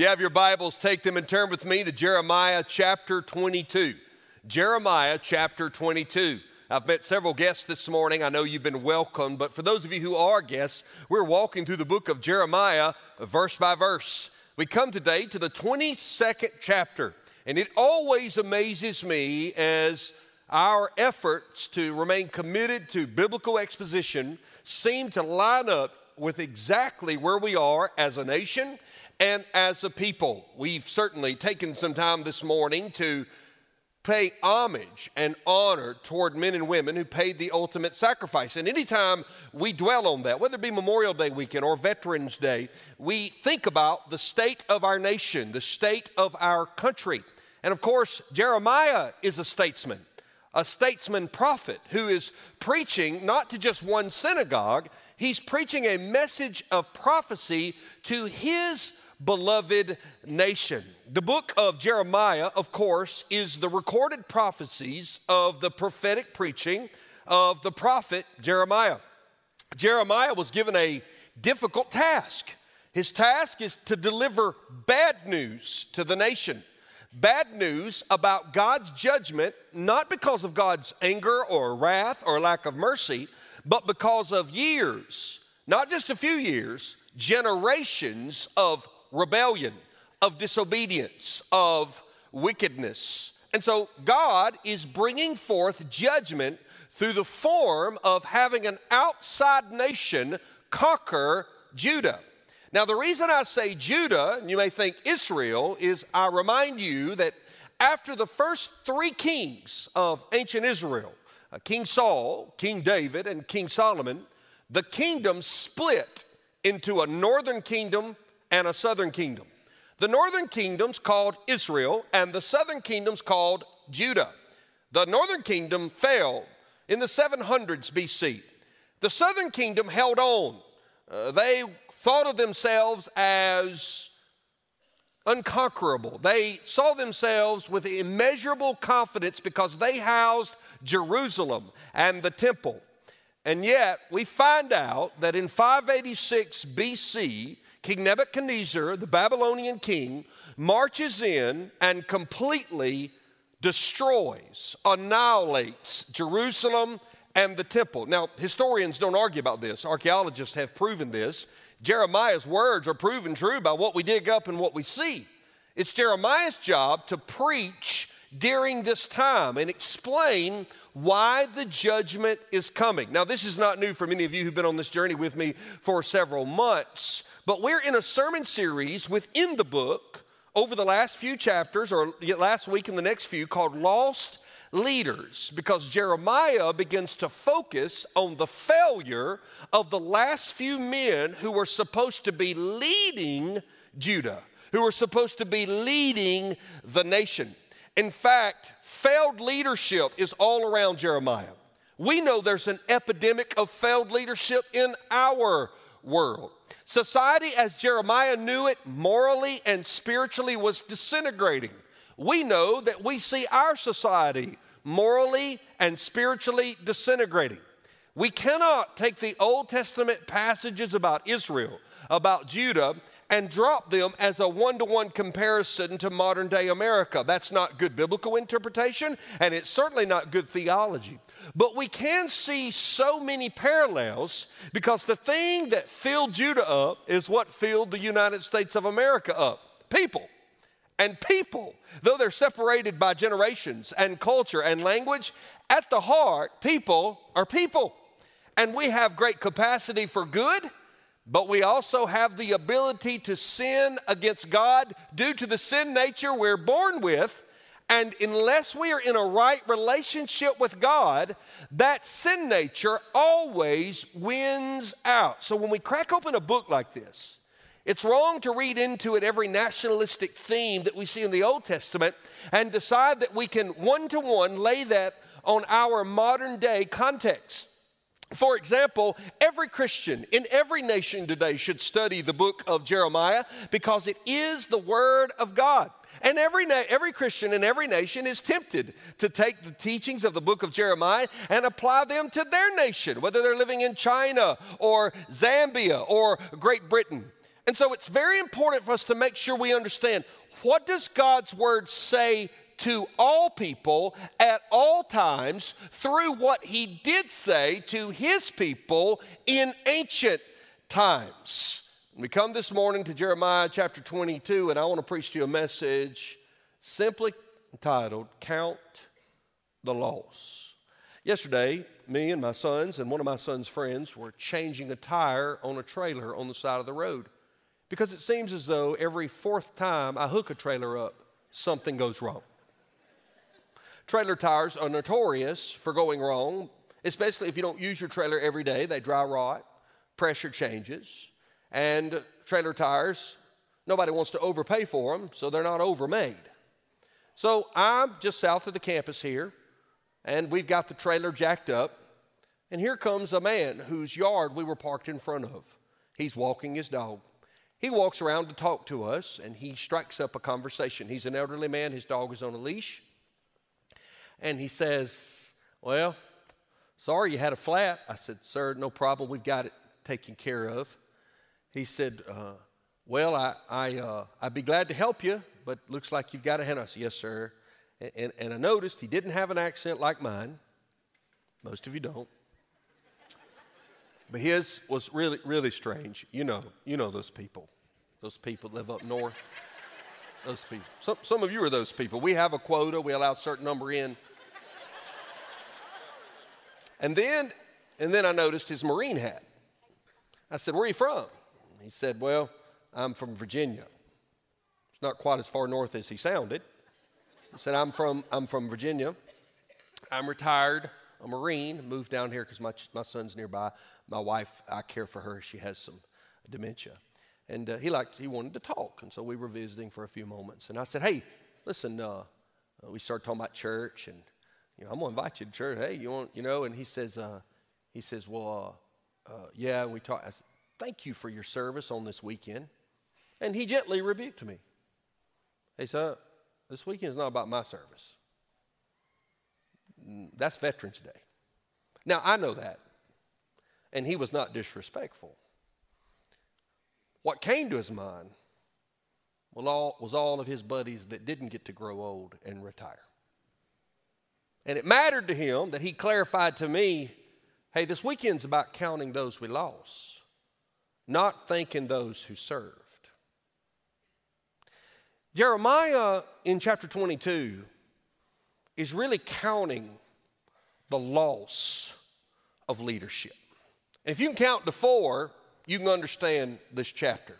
you have your Bibles, take them and turn with me to Jeremiah chapter 22. Jeremiah chapter 22. I've met several guests this morning. I know you've been welcomed, but for those of you who are guests, we're walking through the book of Jeremiah verse by verse. We come today to the 22nd chapter, and it always amazes me as our efforts to remain committed to biblical exposition seem to line up with exactly where we are as a nation and as a people. We've certainly taken some time this morning to pay homage and honor toward men and women who paid the ultimate sacrifice. And anytime we dwell on that, whether it be Memorial Day weekend or Veterans Day, we think about the state of our nation, the state of our country. And of course, Jeremiah is a statesman, a statesman prophet who is preaching not to just one synagogue, he's preaching a message of prophecy to his beloved nation. The book of Jeremiah, of course, is the recorded prophecies of the prophetic preaching of the prophet Jeremiah. Jeremiah was given a difficult task. His task is to deliver bad news to the nation. Bad news about God's judgment, not because of God's anger or wrath or lack of mercy, but because of years, not just a few years, generations of rebellion, of disobedience, of wickedness. And so God is bringing forth judgment through the form of having an outside nation conquer Judah. Now, the reason I say Judah, and you may think Israel, is I remind you that after the first three kings of ancient Israel, uh, King Saul, King David, and King Solomon, the kingdom split into a northern kingdom and a southern kingdom. The northern kingdom's called Israel, and the southern kingdom's called Judah. The northern kingdom fell in the 700s BC. The southern kingdom held on. Uh, they thought of themselves as unconquerable. They saw themselves with immeasurable confidence because they housed Jerusalem and the temple. And yet, we find out that in 586 BC, King Nebuchadnezzar, the Babylonian king, marches in and completely destroys, annihilates Jerusalem and the temple. Now, historians don't argue about this, archaeologists have proven this. Jeremiah's words are proven true by what we dig up and what we see. It's Jeremiah's job to preach during this time and explain why the judgment is coming. Now, this is not new for many of you who've been on this journey with me for several months, but we're in a sermon series within the book over the last few chapters, or last week and the next few, called Lost Leaders, because Jeremiah begins to focus on the failure of the last few men who were supposed to be leading Judah, who were supposed to be leading the nation. In fact, failed leadership is all around Jeremiah. We know there's an epidemic of failed leadership in our world. Society, as Jeremiah knew it, morally and spiritually was disintegrating. We know that we see our society morally and spiritually disintegrating. We cannot take the Old Testament passages about Israel, about Judah, and drop them as a one to one comparison to modern day America. That's not good biblical interpretation, and it's certainly not good theology. But we can see so many parallels because the thing that filled Judah up is what filled the United States of America up people. And people, though they're separated by generations and culture and language, at the heart, people are people. And we have great capacity for good but we also have the ability to sin against God due to the sin nature we're born with. And unless we are in a right relationship with God, that sin nature always wins out. So when we crack open a book like this, it's wrong to read into it every nationalistic theme that we see in the Old Testament and decide that we can one to one lay that on our modern day context. For example, every Christian in every nation today should study the book of Jeremiah because it is the Word of God. And every, na- every Christian in every nation is tempted to take the teachings of the book of Jeremiah and apply them to their nation, whether they're living in China or Zambia or Great Britain. And so it's very important for us to make sure we understand what does God's word say to all people at all times through what he did say to his people in ancient times. We come this morning to Jeremiah chapter 22, and I want to preach to you a message simply entitled Count the Loss. Yesterday, me and my sons and one of my son's friends were changing a tire on a trailer on the side of the road because it seems as though every fourth time I hook a trailer up, something goes wrong. Trailer tires are notorious for going wrong, especially if you don't use your trailer every day. They dry rot, pressure changes, and trailer tires, nobody wants to overpay for them, so they're not overmade. So I'm just south of the campus here, and we've got the trailer jacked up, and here comes a man whose yard we were parked in front of. He's walking his dog. He walks around to talk to us, and he strikes up a conversation. He's an elderly man, his dog is on a leash and he says, Well, sorry you had a flat. I said, Sir, no problem. We've got it taken care of. He said, uh, Well, I, I, uh, I'd be glad to help you, but looks like you've got a hand. I said, Yes, sir. And, and, and I noticed he didn't have an accent like mine. Most of you don't. But his was really, really strange. You know, you know those people. Those people live up north. Those people. Some, some of you are those people. We have a quota, we allow a certain number in. And then, and then I noticed his Marine hat. I said, Where are you from? He said, Well, I'm from Virginia. It's not quite as far north as he sounded. He said, I'm from, I'm from Virginia. I'm retired, a Marine, moved down here because my, my son's nearby. My wife, I care for her. She has some dementia. And uh, he liked, he wanted to talk. And so we were visiting for a few moments. And I said, Hey, listen, uh, we started talking about church and you know, I'm gonna invite you to church. Hey, you want, you know? And he says, uh, he says, well, uh, uh, yeah. And we talked. I said, thank you for your service on this weekend. And he gently rebuked me. He said, this weekend is not about my service. Mm, that's Veterans Day. Now I know that, and he was not disrespectful. What came to his mind was all, was all of his buddies that didn't get to grow old and retire. And it mattered to him that he clarified to me hey, this weekend's about counting those we lost, not thanking those who served. Jeremiah in chapter 22 is really counting the loss of leadership. And if you can count to four, you can understand this chapter.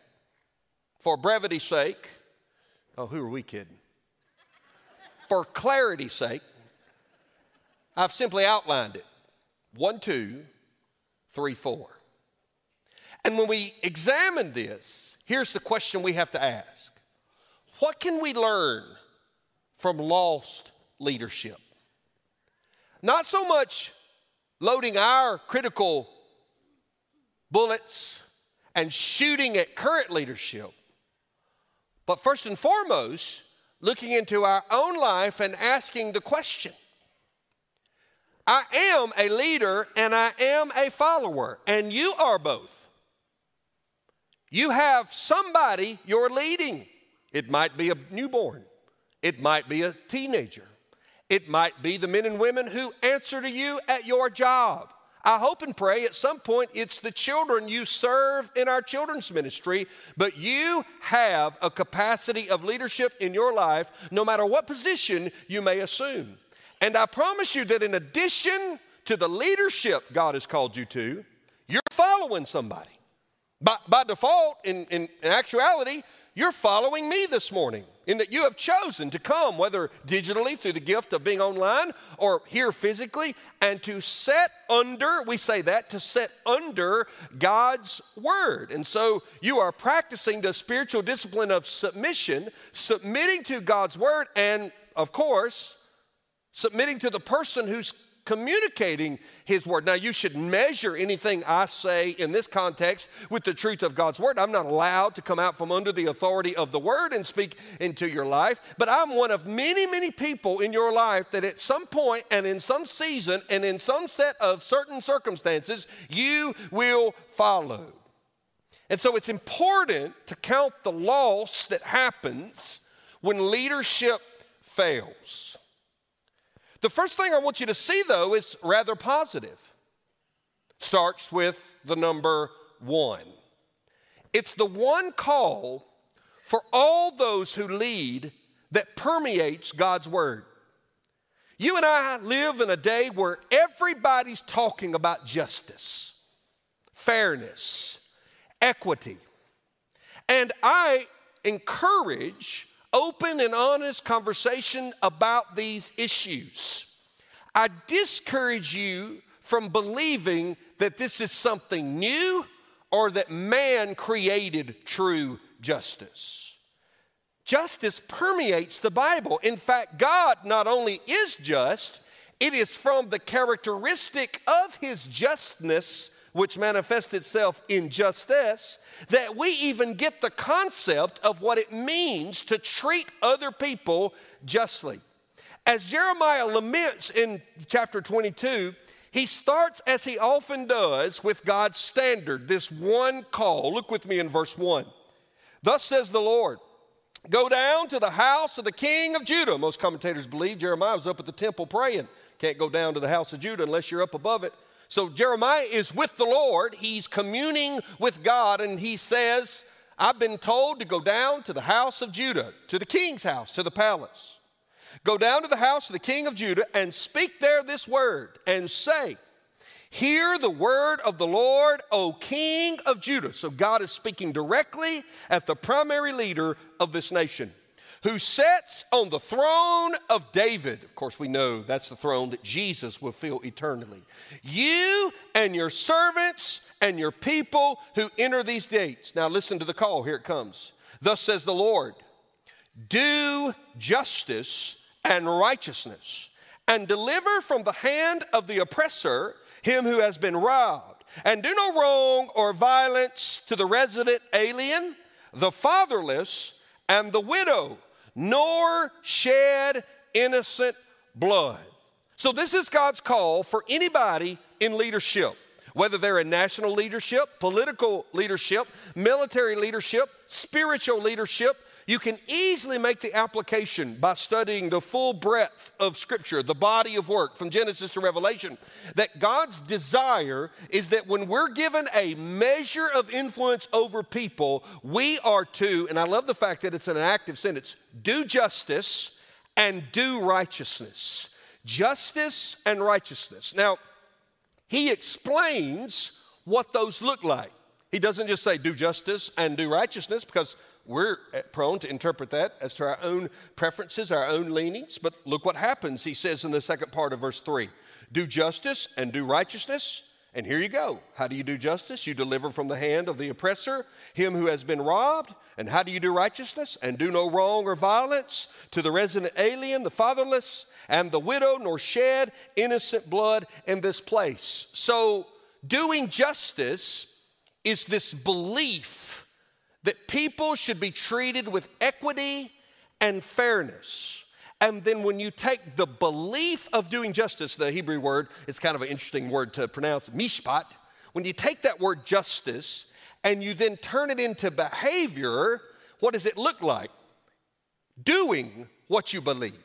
For brevity's sake, oh, who are we kidding? For clarity's sake, I've simply outlined it one, two, three, four. And when we examine this, here's the question we have to ask What can we learn from lost leadership? Not so much loading our critical bullets and shooting at current leadership, but first and foremost, looking into our own life and asking the question I am a leader and I am a follower, and you are both. You have somebody you're leading. It might be a newborn, it might be a teenager, it might be the men and women who answer to you at your job. I hope and pray at some point it's the children you serve in our children's ministry, but you have a capacity of leadership in your life no matter what position you may assume. And I promise you that in addition to the leadership God has called you to, you're following somebody. By, by default, in, in, in actuality, you're following me this morning in that you have chosen to come, whether digitally through the gift of being online or here physically, and to set under, we say that, to set under God's word. And so you are practicing the spiritual discipline of submission, submitting to God's word, and of course, submitting to the person who's communicating His Word. Now, you should measure anything I say in this context with the truth of God's Word. I'm not allowed to come out from under the authority of the Word and speak into your life, but I'm one of many, many people in your life that at some point and in some season and in some set of certain circumstances, you will follow. And so it's important to count the loss that happens when leadership fails. The first thing I want you to see, though, is rather positive. Starts with the number one. It's the one call for all those who lead that permeates God's word. You and I live in a day where everybody's talking about justice, fairness, equity. And I encourage open and honest conversation about these issues. I discourage you from believing that this is something new or that man created true justice. Justice permeates the Bible. In fact, God not only is just, it is from the characteristic of his justness, which manifests itself in justice, that we even get the concept of what it means to treat other people justly. As Jeremiah laments in chapter 22, he starts, as he often does, with God's standard, this one call. Look with me in verse 1. Thus says the Lord, Go down to the house of the king of Judah. Most commentators believe Jeremiah was up at the temple praying. Can't go down to the house of Judah unless you're up above it. So Jeremiah is with the Lord. He's communing with God, and he says, I've been told to go down to the house of Judah, to the king's house, to the palace. Go down to the house of the king of Judah and speak there this word and say, Hear the word of the Lord, O King of Judah. So God is speaking directly at the primary leader of this nation who sits on the throne of David. Of course, we know that's the throne that Jesus will fill eternally. You and your servants and your people who enter these gates. Now, listen to the call. Here it comes. Thus says the Lord do justice and righteousness and deliver from the hand of the oppressor him who has been robbed, and do no wrong or violence to the resident alien, the fatherless, and the widow, nor shed innocent blood. So, this is God's call for anybody in leadership, whether they're in national leadership, political leadership, military leadership, spiritual leadership, you can easily make the application by studying the full breadth of Scripture, the body of work from Genesis to Revelation, that God's desire is that when we're given a measure of influence over people, we are to, and I love the fact that it's an active sentence, do justice and do righteousness. Justice and righteousness. Now, he explains what those look like. He doesn't just say do justice and do righteousness because we're uh, prone to interpret that as to our own preferences, our own leanings. But look what happens, he says in the second part of verse 3 do justice and do righteousness. And here you go. How do you do justice? You deliver from the hand of the oppressor him who has been robbed. And how do you do righteousness? And do no wrong or violence to the resident alien, the fatherless, and the widow, nor shed innocent blood in this place. So, doing justice is this belief that people should be treated with equity and fairness. And then when you take the belief of doing justice, the Hebrew word, it's kind of an interesting word to pronounce, mishpat. When you take that word justice and you then turn it into behavior, what does it look like? Doing what you believe.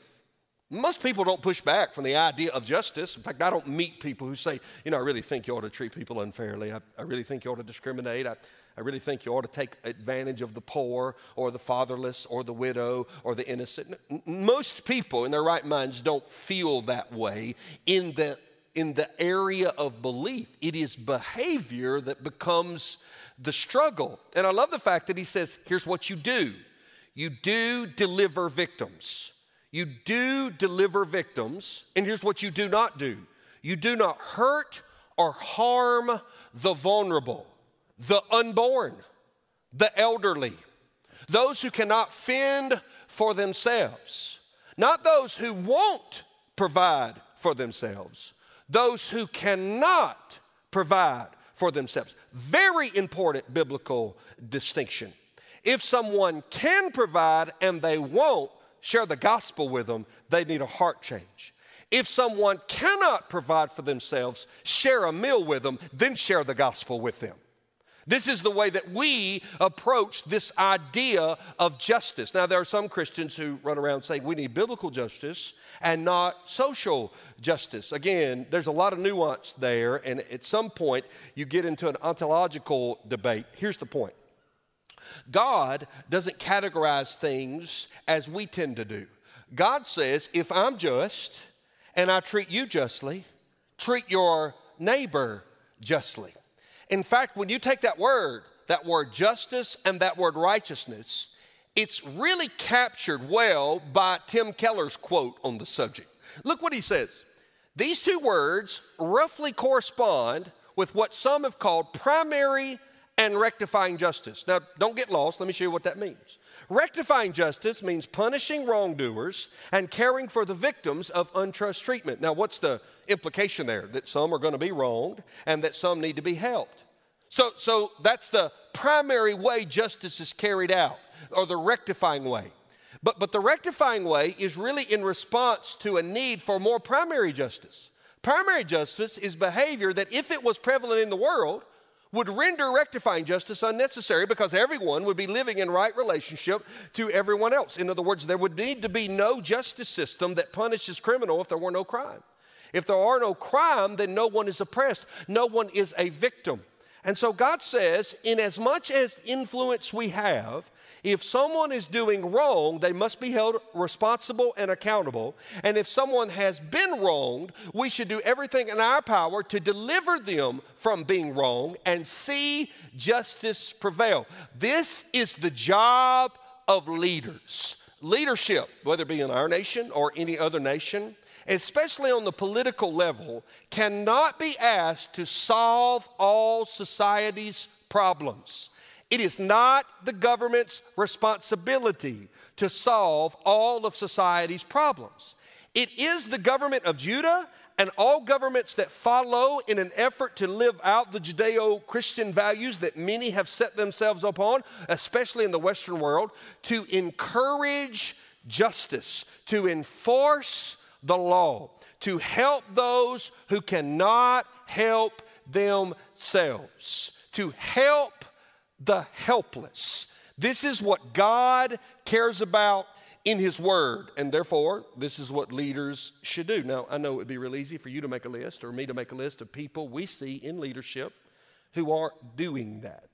Most people don't push back from the idea of justice. In fact, I don't meet people who say, you know, I really think you ought to treat people unfairly. I, I really think you ought to discriminate. I, I really think you ought to take advantage of the poor or the fatherless or the widow or the innocent. Most people in their right minds don't feel that way in the, in the area of belief. It is behavior that becomes the struggle. And I love the fact that he says, here's what you do you do deliver victims. You do deliver victims. And here's what you do not do you do not hurt or harm the vulnerable the unborn, the elderly, those who cannot fend for themselves, not those who won't provide for themselves, those who cannot provide for themselves. Very important biblical distinction. If someone can provide and they won't, share the gospel with them, they need a heart change. If someone cannot provide for themselves, share a meal with them, then share the gospel with them. This is the way that we approach this idea of justice. Now, there are some Christians who run around saying we need biblical justice and not social justice. Again, there's a lot of nuance there, and at some point you get into an ontological debate. Here's the point God doesn't categorize things as we tend to do. God says, if I'm just and I treat you justly, treat your neighbor justly. In fact, when you take that word, that word justice and that word righteousness, it's really captured well by Tim Keller's quote on the subject. Look what he says. These two words roughly correspond with what some have called primary and rectifying justice. Now, don't get lost. Let me show you what that means. Rectifying justice means punishing wrongdoers and caring for the victims of unjust treatment. Now, what's the implication there? That some are going to be wronged and that some need to be helped. So, so that's the primary way justice is carried out, or the rectifying way. But, but the rectifying way is really in response to a need for more primary justice. Primary justice is behavior that, if it was prevalent in the world, would render rectifying justice unnecessary because everyone would be living in right relationship to everyone else. In other words, there would need to be no justice system that punishes criminal if there were no crime. If there are no crime, then no one is oppressed, no one is a victim. And so God says, in as much as influence we have, if someone is doing wrong, they must be held responsible and accountable. And if someone has been wronged, we should do everything in our power to deliver them from being wrong and see justice prevail. This is the job of leaders. Leadership, whether it be in our nation or any other nation, especially on the political level, cannot be asked to solve all society's problems. It is not the government's responsibility to solve all of society's problems. It is the government of Judah and all governments that follow in an effort to live out the Judeo Christian values that many have set themselves upon, especially in the Western world, to encourage justice, to enforce the law, to help those who cannot help themselves, to help the helpless. This is what God cares about in His Word, and therefore, this is what leaders should do. Now, I know it would be real easy for you to make a list or me to make a list of people we see in leadership who aren't doing that.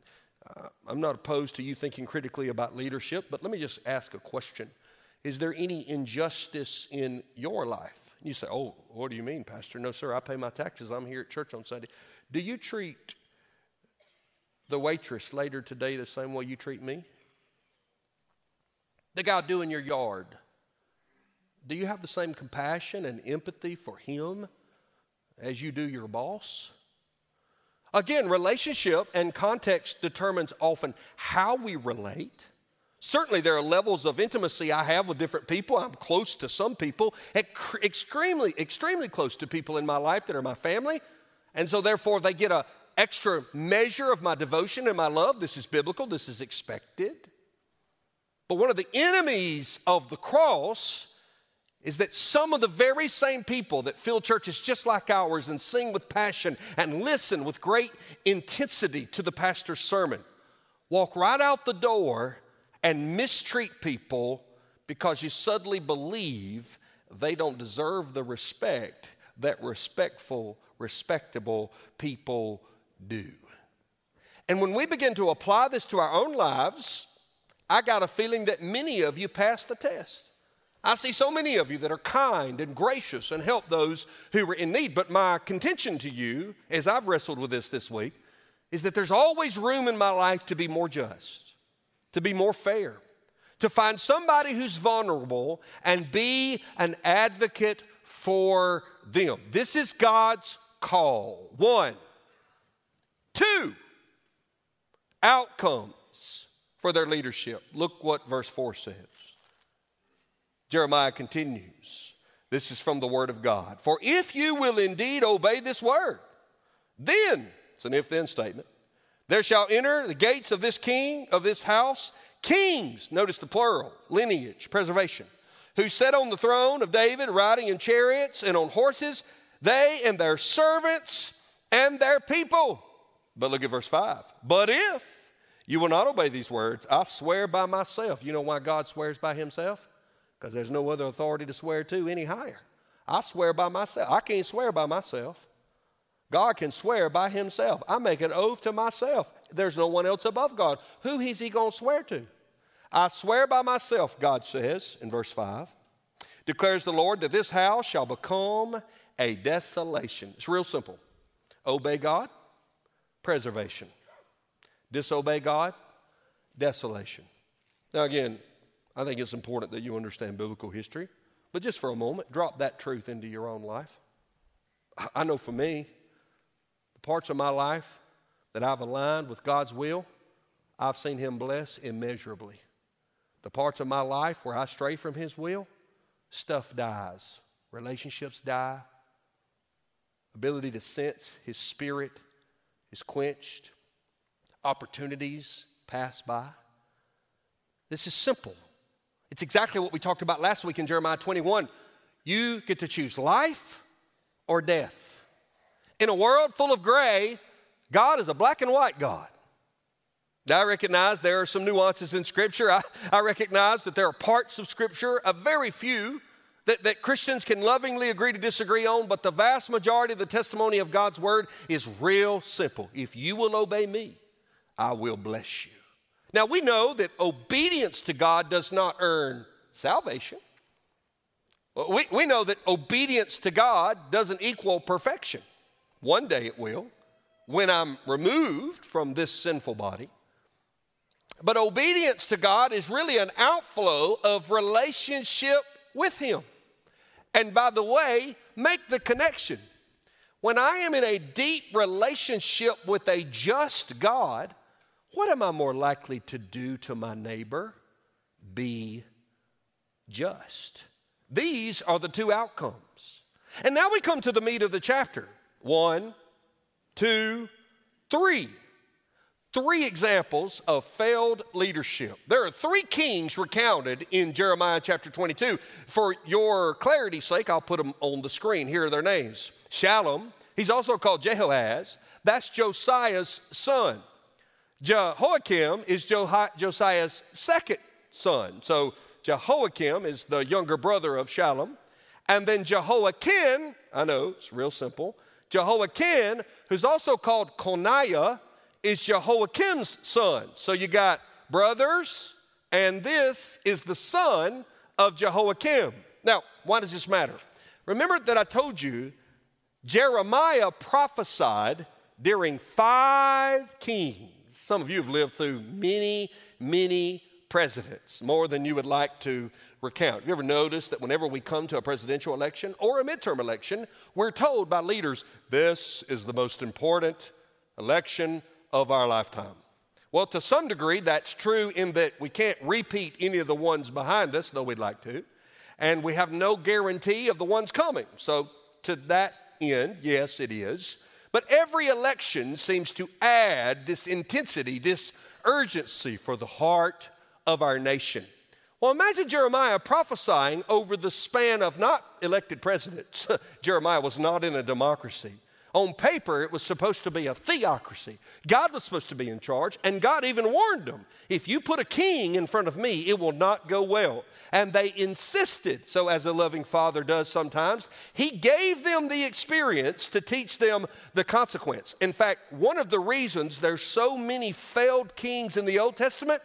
Uh, I'm not opposed to you thinking critically about leadership, but let me just ask a question. Is there any injustice in your life? You say, Oh, what do you mean, Pastor? No, sir, I pay my taxes. I'm here at church on Sunday. Do you treat the waitress later today the same way you treat me? The guy doing your yard. Do you have the same compassion and empathy for him as you do your boss? Again, relationship and context determines often how we relate Certainly, there are levels of intimacy I have with different people. I'm close to some people, extremely, extremely close to people in my life that are my family. And so, therefore, they get an extra measure of my devotion and my love. This is biblical, this is expected. But one of the enemies of the cross is that some of the very same people that fill churches just like ours and sing with passion and listen with great intensity to the pastor's sermon walk right out the door and mistreat people because you suddenly believe they don't deserve the respect that respectful, respectable people do. And when we begin to apply this to our own lives, I got a feeling that many of you passed the test. I see so many of you that are kind and gracious and help those who are in need. But my contention to you, as I've wrestled with this this week, is that there's always room in my life to be more just to be more fair, to find somebody who's vulnerable and be an advocate for them. This is God's call. One. Two, outcomes for their leadership. Look what verse 4 says. Jeremiah continues. This is from the Word of God. For if you will indeed obey this word, then, it's an if then statement, there shall enter the gates of this king, of this house, kings, notice the plural, lineage, preservation, who sat on the throne of David, riding in chariots and on horses, they and their servants and their people. But look at verse 5. But if you will not obey these words, I swear by myself. You know why God swears by himself? Because there's no other authority to swear to any higher. I swear by myself. I can't swear by myself. God can swear by himself. I make an oath to myself. There's no one else above God. Who is he going to swear to? I swear by myself, God says in verse 5, declares the Lord, that this house shall become a desolation. It's real simple. Obey God, preservation. Disobey God, desolation. Now, again, I think it's important that you understand biblical history, but just for a moment, drop that truth into your own life. I know for me, parts of my life that I've aligned with God's will, I've seen Him bless immeasurably. The parts of my life where I stray from His will, stuff dies, relationships die, ability to sense His Spirit is quenched, opportunities pass by. This is simple. It's exactly what we talked about last week in Jeremiah 21. You get to choose life or death. In a world full of gray, God is a black and white God. Now, I recognize there are some nuances in Scripture. I, I recognize that there are parts of Scripture, a very few, that, that Christians can lovingly agree to disagree on, but the vast majority of the testimony of God's Word is real simple. If you will obey me, I will bless you. Now, we know that obedience to God does not earn salvation. We, we know that obedience to God doesn't equal perfection. One day it will, when I'm removed from this sinful body. But obedience to God is really an outflow of relationship with Him. And by the way, make the connection. When I am in a deep relationship with a just God, what am I more likely to do to my neighbor? Be just. These are the two outcomes. And now we come to the meat of the chapter. One, two, three. Three examples of failed leadership. There are three kings recounted in Jeremiah chapter 22. For your clarity's sake, I'll put them on the screen. Here are their names Shallum, he's also called Jehoahaz, that's Josiah's son. Jehoiakim is Josiah's second son. So Jehoiakim is the younger brother of Shallum. And then Jehoiachin, I know, it's real simple. Jehoiachin, who's also called Coniah, is Jehoiakim's son. So you got brothers, and this is the son of Jehoiakim. Now, why does this matter? Remember that I told you Jeremiah prophesied during five kings. Some of you have lived through many, many presidents, more than you would like to recount. You ever notice that whenever we come to a presidential election or a midterm election, we're told by leaders, this is the most important election of our lifetime? Well, to some degree, that's true in that we can't repeat any of the ones behind us, though we'd like to, and we have no guarantee of the ones coming. So, to that end, yes, it is. But every election seems to add this intensity, this urgency for the heart of our nation. Well, imagine Jeremiah prophesying over the span of not elected presidents. Jeremiah was not in a democracy. On paper, it was supposed to be a theocracy. God was supposed to be in charge, and God even warned them if you put a king in front of me, it will not go well. And they insisted, so as a loving father does sometimes, he gave them the experience to teach them the consequence. In fact, one of the reasons there's so many failed kings in the Old Testament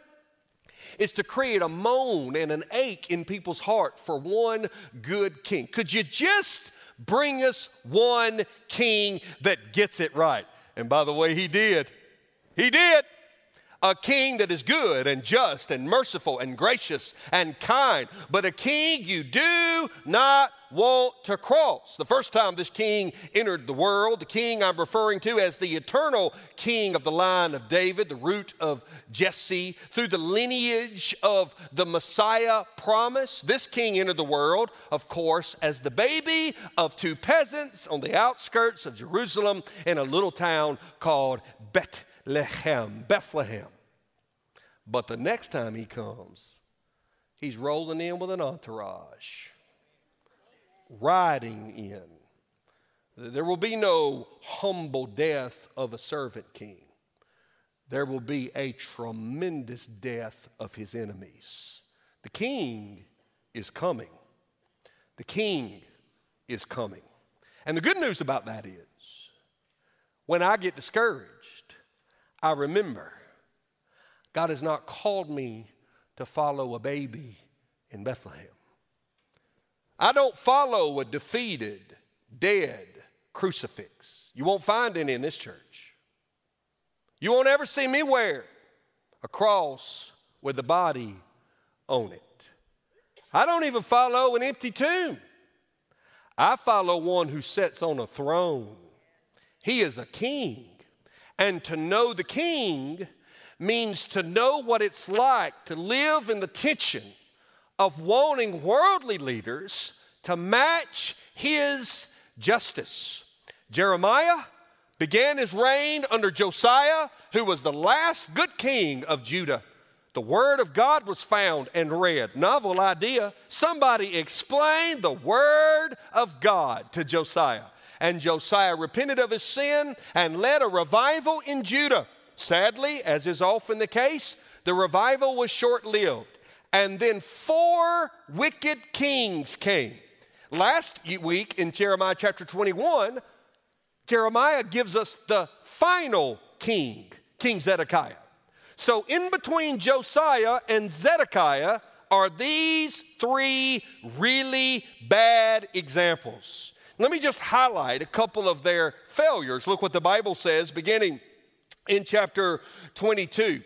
is to create a moan and an ache in people's heart for one good king. Could you just Bring us one king that gets it right. And by the way, he did. He did. A king that is good and just and merciful and gracious and kind, but a king you do not want to cross. The first time this king entered the world, the king I'm referring to as the eternal king of the line of David, the root of Jesse, through the lineage of the Messiah promise, this king entered the world, of course, as the baby of two peasants on the outskirts of Jerusalem in a little town called Bethlehem. Bethlehem. But the next time he comes, he's rolling in with an entourage riding in There will be no humble death of a servant king. There will be a tremendous death of his enemies. The king is coming. The king is coming. And the good news about that is when I get discouraged, I remember God has not called me to follow a baby in Bethlehem. I don't follow a defeated, dead crucifix. You won't find any in this church. You won't ever see me wear a cross with a body on it. I don't even follow an empty tomb. I follow one who sits on a throne. He is a king. And to know the king means to know what it's like to live in the tension of wanting worldly leaders to match his justice. Jeremiah began his reign under Josiah, who was the last good king of Judah. The word of God was found and read. Novel idea. Somebody explained the word of God to Josiah. And Josiah repented of his sin and led a revival in Judah. Sadly, as is often the case, the revival was short lived. And then four wicked kings came. Last week in Jeremiah chapter 21, Jeremiah gives us the final king, King Zedekiah. So, in between Josiah and Zedekiah are these three really bad examples. Let me just highlight a couple of their failures. Look what the Bible says beginning in chapter 22.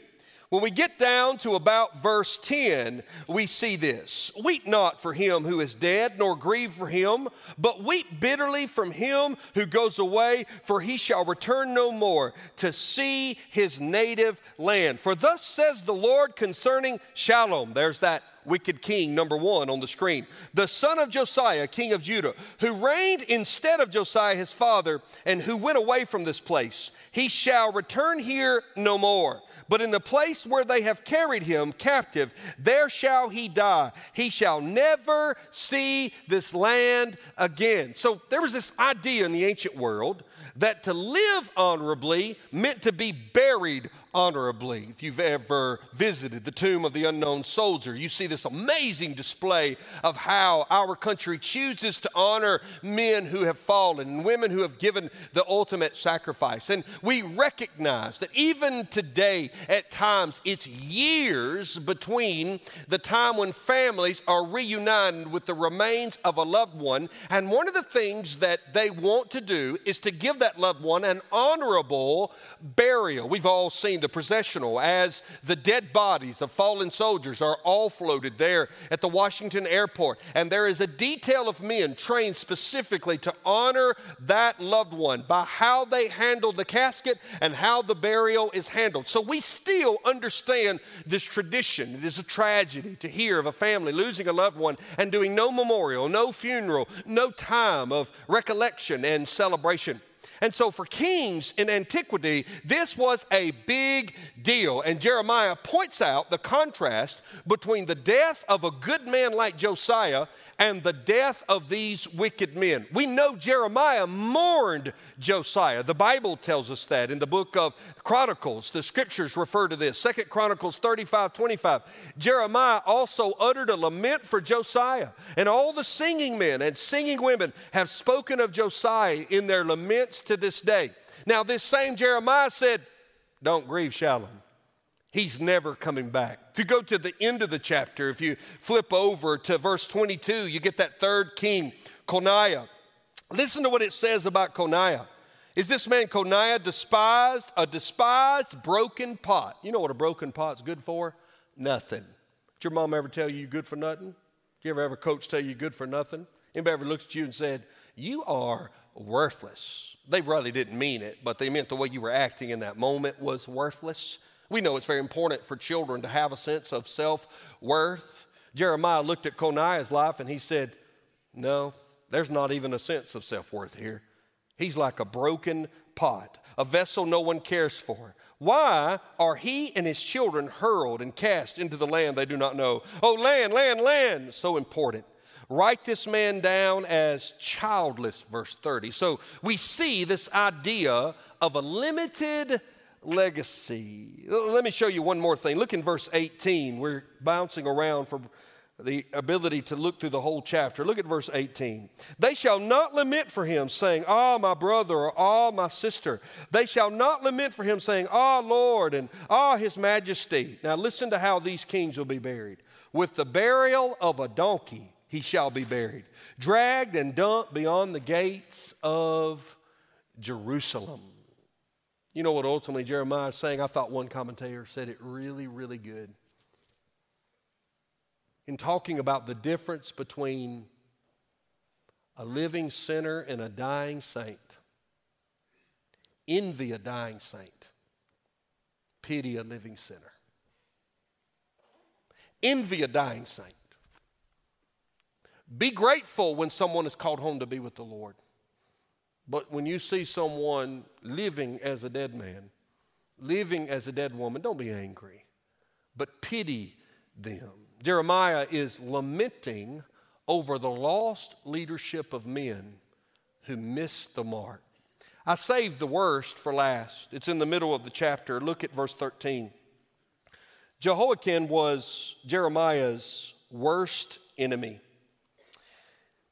When we get down to about verse 10, we see this Weep not for him who is dead, nor grieve for him, but weep bitterly from him who goes away, for he shall return no more to see his native land. For thus says the Lord concerning Shallum. There's that wicked king, number one on the screen. The son of Josiah, king of Judah, who reigned instead of Josiah his father, and who went away from this place. He shall return here no more. But in the place where they have carried him captive, there shall he die. He shall never see this land again. So there was this idea in the ancient world that to live honorably meant to be buried honorably. If you've ever visited the tomb of the unknown soldier, you see this amazing display of how our country chooses to honor men who have fallen and women who have given the ultimate sacrifice. And we recognize that even today, at times, it's years between the time when families are reunited with the remains of a loved one. And one of the things that they want to do is to give that loved one an honorable burial. We've all seen the processional as the dead bodies of fallen soldiers are offloaded there at the Washington airport. And there is a detail of men trained specifically to honor that loved one by how they handle the casket and how the burial is handled. So we still understand this tradition. It is a tragedy to hear of a family losing a loved one and doing no memorial, no funeral, no time of recollection and celebration. And so, for kings in antiquity, this was a big deal. And Jeremiah points out the contrast between the death of a good man like Josiah and the death of these wicked men. We know Jeremiah mourned Josiah. The Bible tells us that in the book of Chronicles. The scriptures refer to this. Second Chronicles 35 25. Jeremiah also uttered a lament for Josiah. And all the singing men and singing women have spoken of Josiah in their laments to this day. Now, this same Jeremiah said, Don't grieve, Shallum. He's never coming back. If you go to the end of the chapter, if you flip over to verse 22, you get that third king, Coniah. Listen to what it says about Coniah. Is this man Coniah despised? A despised broken pot. You know what a broken pot's good for? Nothing. Did your mom ever tell you you're good for nothing? Did you ever have a coach tell you you're good for nothing? Anybody ever looked at you and said, You are worthless? They really didn't mean it, but they meant the way you were acting in that moment was worthless. We know it's very important for children to have a sense of self worth. Jeremiah looked at Coniah's life and he said, No, there's not even a sense of self worth here. He's like a broken pot, a vessel no one cares for. Why are he and his children hurled and cast into the land they do not know? Oh, land, land, land, so important. Write this man down as childless, verse 30. So we see this idea of a limited legacy. Let me show you one more thing. Look in verse 18. We're bouncing around for the ability to look through the whole chapter. Look at verse 18. They shall not lament for him, saying, Ah, my brother, or Ah, my sister. They shall not lament for him, saying, Ah, Lord, and Ah, his majesty. Now listen to how these kings will be buried. With the burial of a donkey he shall be buried, dragged and dumped beyond the gates of Jerusalem. You know what ultimately Jeremiah is saying? I thought one commentator said it really, really good in talking about the difference between a living sinner and a dying saint. Envy a dying saint, pity a living sinner. Envy a dying saint. Be grateful when someone is called home to be with the Lord. But when you see someone living as a dead man, living as a dead woman, don't be angry, but pity them. Jeremiah is lamenting over the lost leadership of men who missed the mark. I saved the worst for last. It's in the middle of the chapter. Look at verse 13. Jehoiakim was Jeremiah's worst enemy.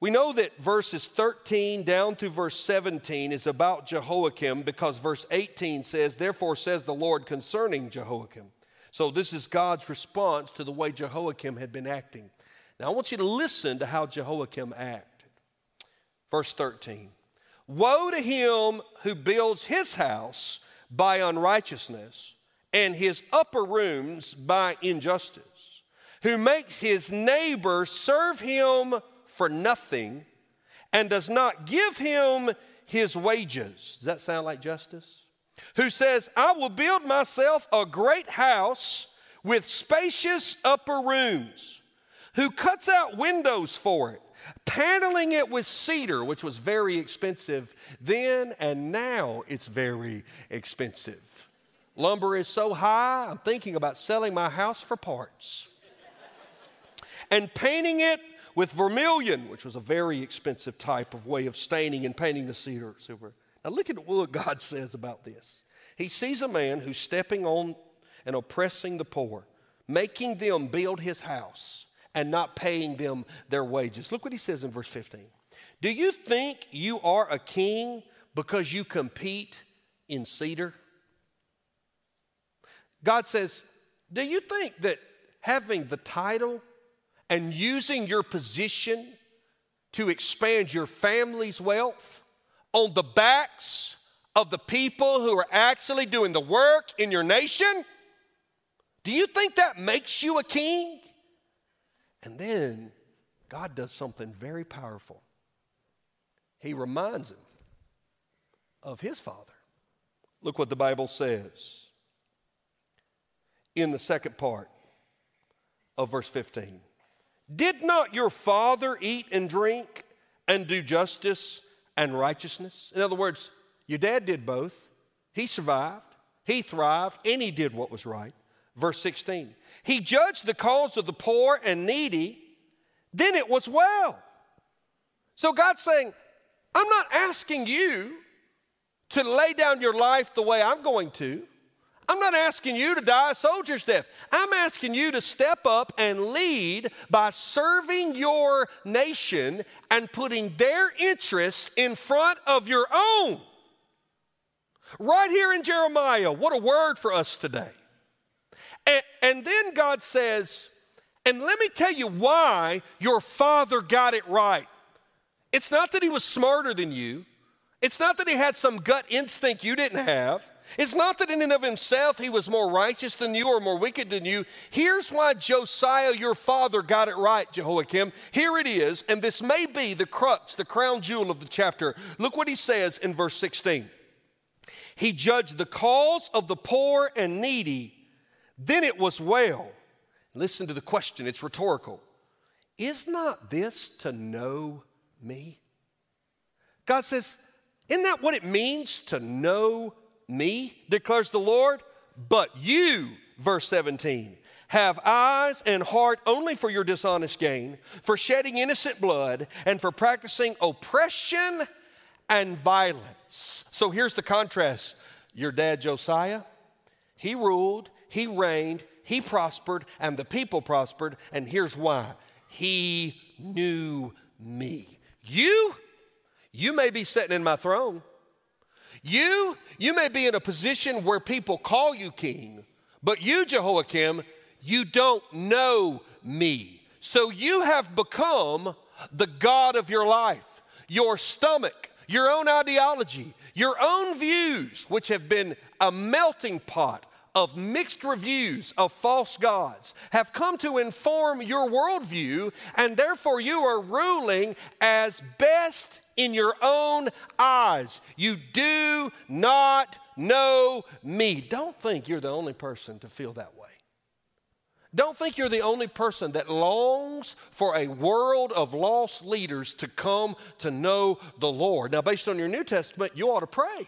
We know that verses 13 down to verse 17 is about Jehoiakim because verse 18 says, Therefore says the Lord concerning Jehoiakim. So, this is God's response to the way Jehoiakim had been acting. Now, I want you to listen to how Jehoiakim acted. Verse 13 Woe to him who builds his house by unrighteousness and his upper rooms by injustice, who makes his neighbor serve him for nothing and does not give him his wages. Does that sound like justice? who says, I will build myself a great house with spacious upper rooms, who cuts out windows for it, paneling it with cedar, which was very expensive then, and now it's very expensive. Lumber is so high, I'm thinking about selling my house for parts. and painting it with vermilion, which was a very expensive type of way of staining and painting the cedar. Silver. Now, look at what God says about this. He sees a man who's stepping on and oppressing the poor, making them build his house and not paying them their wages. Look what he says in verse 15. Do you think you are a king because you compete in cedar? God says, Do you think that having the title and using your position to expand your family's wealth on the backs of the people who are actually doing the work in your nation? Do you think that makes you a king? And then God does something very powerful. He reminds him of his father. Look what the Bible says in the second part of verse 15. Did not your father eat and drink and do justice and righteousness. In other words, your dad did both. He survived, he thrived, and he did what was right. Verse 16 He judged the cause of the poor and needy, then it was well. So God's saying, I'm not asking you to lay down your life the way I'm going to. I'm not asking you to die a soldier's death. I'm asking you to step up and lead by serving your nation and putting their interests in front of your own. Right here in Jeremiah, what a word for us today. And, and then God says, and let me tell you why your father got it right. It's not that he was smarter than you, it's not that he had some gut instinct you didn't have. It's not that in and of himself he was more righteous than you or more wicked than you. Here's why Josiah, your father, got it right, Jehoiakim. Here it is, and this may be the crux, the crown jewel of the chapter. Look what he says in verse 16. He judged the cause of the poor and needy, then it was well. Listen to the question, it's rhetorical. Is not this to know me? God says, Isn't that what it means to know me, declares the Lord, but you, verse 17, have eyes and heart only for your dishonest gain, for shedding innocent blood, and for practicing oppression and violence. So here's the contrast your dad Josiah, he ruled, he reigned, he prospered, and the people prospered. And here's why he knew me. You, you may be sitting in my throne. You, you may be in a position where people call you king, but you, Jehoiakim, you don't know me. So you have become the God of your life, your stomach, your own ideology, your own views, which have been a melting pot of mixed reviews of false gods, have come to inform your worldview, and therefore you are ruling as best in your own eyes. You do not know me. Don't think you're the only person to feel that way. Don't think you're the only person that longs for a world of lost leaders to come to know the Lord. Now, based on your New Testament, you ought to pray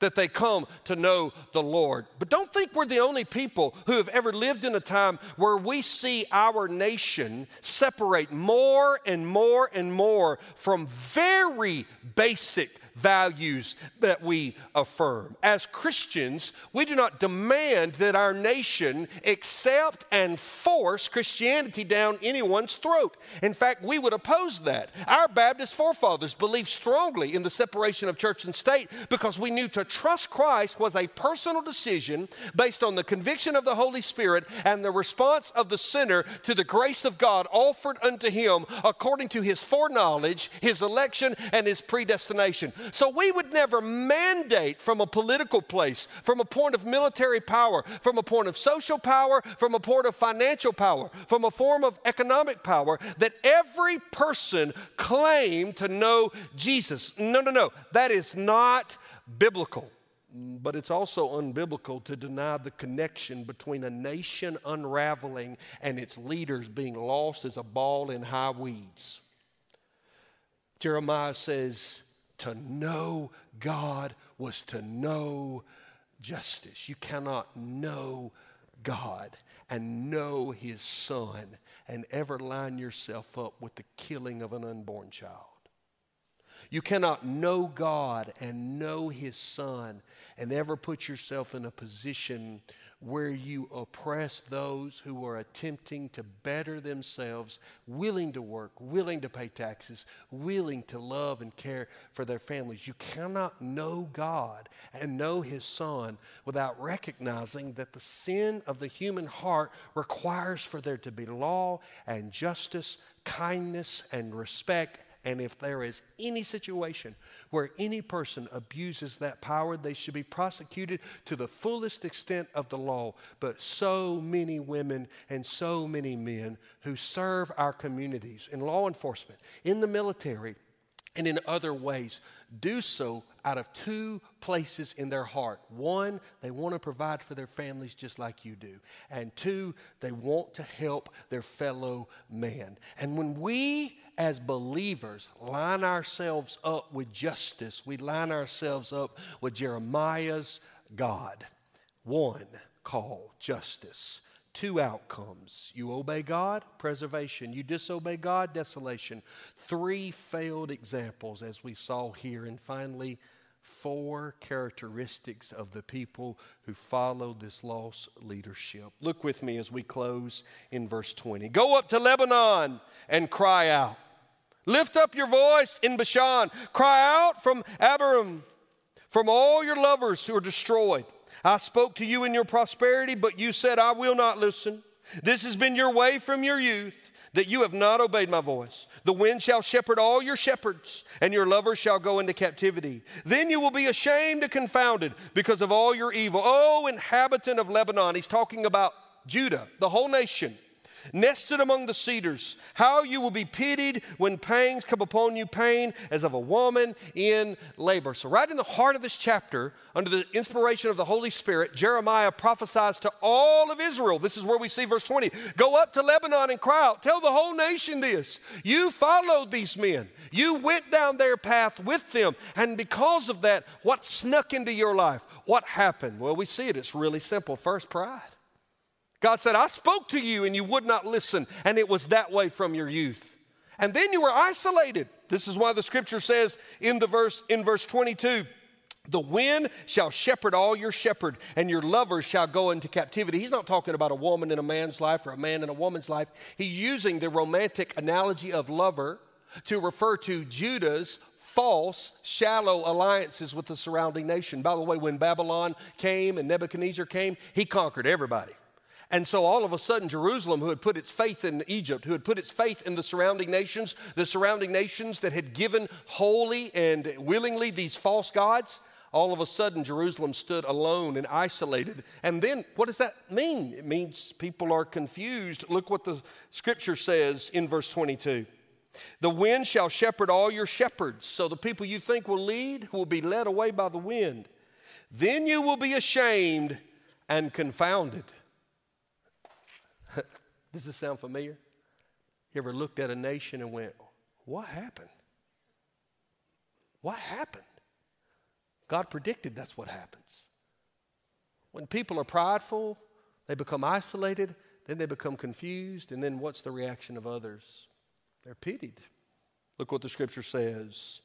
that they come to know the Lord. But don't think we're the only people who have ever lived in a time where we see our nation separate more and more and more from very basic values that we affirm. As Christians, we do not demand that our nation accept and force Christianity down anyone's throat. In fact, we would oppose that. Our Baptist forefathers believed strongly in the separation of church and state because we knew to trust Christ was a personal decision based on the conviction of the Holy Spirit and the response of the sinner to the grace of God offered unto him according to his foreknowledge, his election, and his predestination. So we would never mandate from a political place, from a point of military power, from a point of social power, from a point of financial power, from a form of economic power, that every person claim to know Jesus. No, no, no. That is not biblical. But it's also unbiblical to deny the connection between a nation unraveling and its leaders being lost as a ball in high weeds. Jeremiah says, to know God was to know justice. You cannot know God and know His Son and ever line yourself up with the killing of an unborn child. You cannot know God and know His Son and ever put yourself in a position where you oppress those who are attempting to better themselves, willing to work, willing to pay taxes, willing to love and care for their families. You cannot know God and know His Son without recognizing that the sin of the human heart requires for there to be law and justice, kindness and respect and if there is any situation where any person abuses that power, they should be prosecuted to the fullest extent of the law. But so many women and so many men who serve our communities in law enforcement, in the military, and in other ways do so out of two places in their heart. One, they want to provide for their families just like you do. And two, they want to help their fellow man. And when we as believers line ourselves up with justice, we line ourselves up with Jeremiah's God. One call, justice. Two outcomes. You obey God, preservation. You disobey God, desolation. Three failed examples, as we saw here. And finally, four characteristics of the people who followed this lost leadership. Look with me as we close in verse 20. Go up to Lebanon and cry out. Lift up your voice in Bashan. Cry out from Abarim, from all your lovers who are destroyed. I spoke to you in your prosperity, but you said, I will not listen. This has been your way from your youth, that you have not obeyed my voice. The wind shall shepherd all your shepherds, and your lovers shall go into captivity. Then you will be ashamed and confounded because of all your evil. Oh, inhabitant of Lebanon, he's talking about Judah, the whole nation nested among the cedars. How you will be pitied when pangs come upon you, pain as of a woman in labor. So, right in the heart of this chapter, under the inspiration of the Holy Spirit, Jeremiah prophesies to all of Israel. This is where we see verse 20 Go up to Lebanon and cry out. Tell the whole nation this. You followed these men, you went down their path with them. And because of that, what snuck into your life? What happened? Well, we see it. It's really simple. First, pride. God said, I spoke to you and you would not listen, and it was that way from your youth. And then you were isolated. This is why the scripture says in the verse in verse 22, the wind shall shepherd all your shepherd, and your lovers shall go into captivity. He's not talking about a woman in a man's life or a man in a woman's life. He's using the romantic analogy of lover to refer to Judah's false, shallow alliances with the surrounding nation. By the way, when Babylon came and Nebuchadnezzar came, he conquered everybody. And so all of a sudden, Jerusalem, who had put its faith in Egypt, who had put its faith in the surrounding nations, the surrounding nations that had given wholly and willingly these false gods, all of a sudden Jerusalem stood alone and isolated. And then what does that mean? It means people are confused. Look what the scripture says in verse 22. The wind shall shepherd all your shepherds. So the people you think will lead will be led away by the wind. Then you will be ashamed and confounded. Does this sound familiar? You ever looked at a nation and went, What happened? What happened? God predicted that's what happens. When people are prideful, they become isolated, then they become confused, and then what's the reaction of others? They're pitied. Look what the scripture says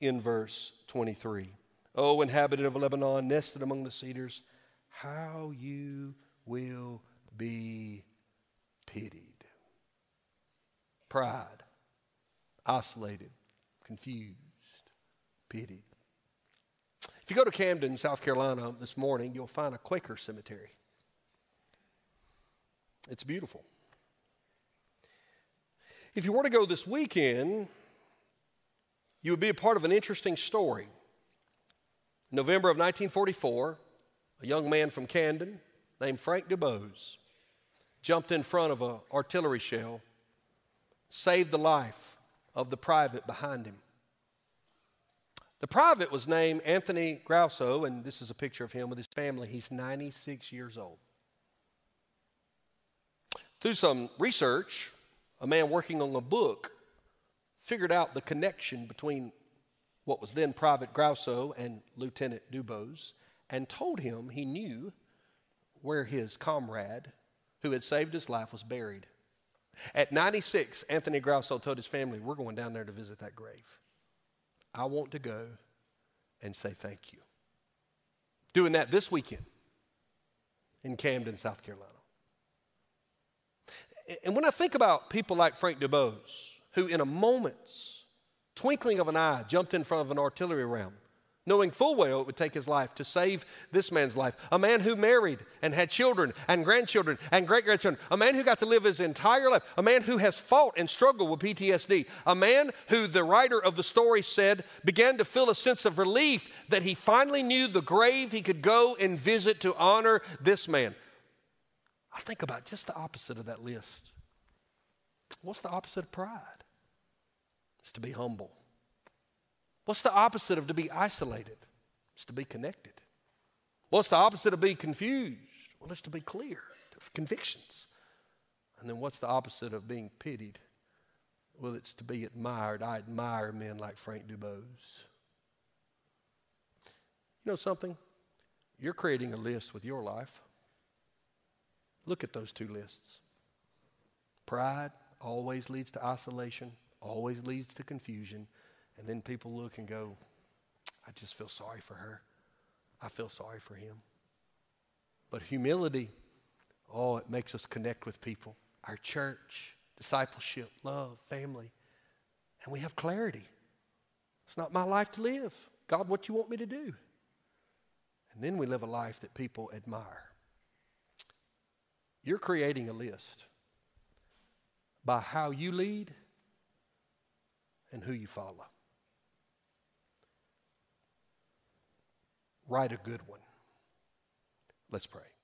in verse 23. Oh, inhabitant of Lebanon, nested among the cedars, how you will be pitied. Pride, isolated, confused, pitied. If you go to Camden, South Carolina this morning, you'll find a Quaker cemetery. It's beautiful. If you were to go this weekend, you would be a part of an interesting story. November of 1944, a young man from Camden named Frank DuBose jumped in front of an artillery shell, saved the life of the private behind him. The private was named Anthony Grosso, and this is a picture of him with his family. He's 96 years old. Through some research, a man working on a book figured out the connection between what was then Private Grosso and Lieutenant Dubose and told him he knew where his comrade who had saved his life was buried. At 96, Anthony Grosso told his family, We're going down there to visit that grave. I want to go and say thank you. Doing that this weekend in Camden, South Carolina. And when I think about people like Frank DuBose, who in a moment's twinkling of an eye jumped in front of an artillery round, knowing full well it would take his life to save this man's life. A man who married and had children and grandchildren and great grandchildren. A man who got to live his entire life. A man who has fought and struggled with PTSD. A man who the writer of the story said began to feel a sense of relief that he finally knew the grave he could go and visit to honor this man. I think about just the opposite of that list. What's the opposite of pride? It's to be humble. What's the opposite of to be isolated? It's to be connected. What's the opposite of be confused? Well, it's to be clear, to convictions. And then what's the opposite of being pitied? Well, it's to be admired. I admire men like Frank DuBose. You know something? You're creating a list with your life. Look at those two lists. Pride always leads to isolation, always leads to confusion, and then people look and go, I just feel sorry for her. I feel sorry for him. But humility, oh, it makes us connect with people. Our church, discipleship, love, family. And we have clarity. It's not my life to live. God, what you want me to do? And then we live a life that people admire. You're creating a list by how you lead and who you follow. Write a good one. Let's pray.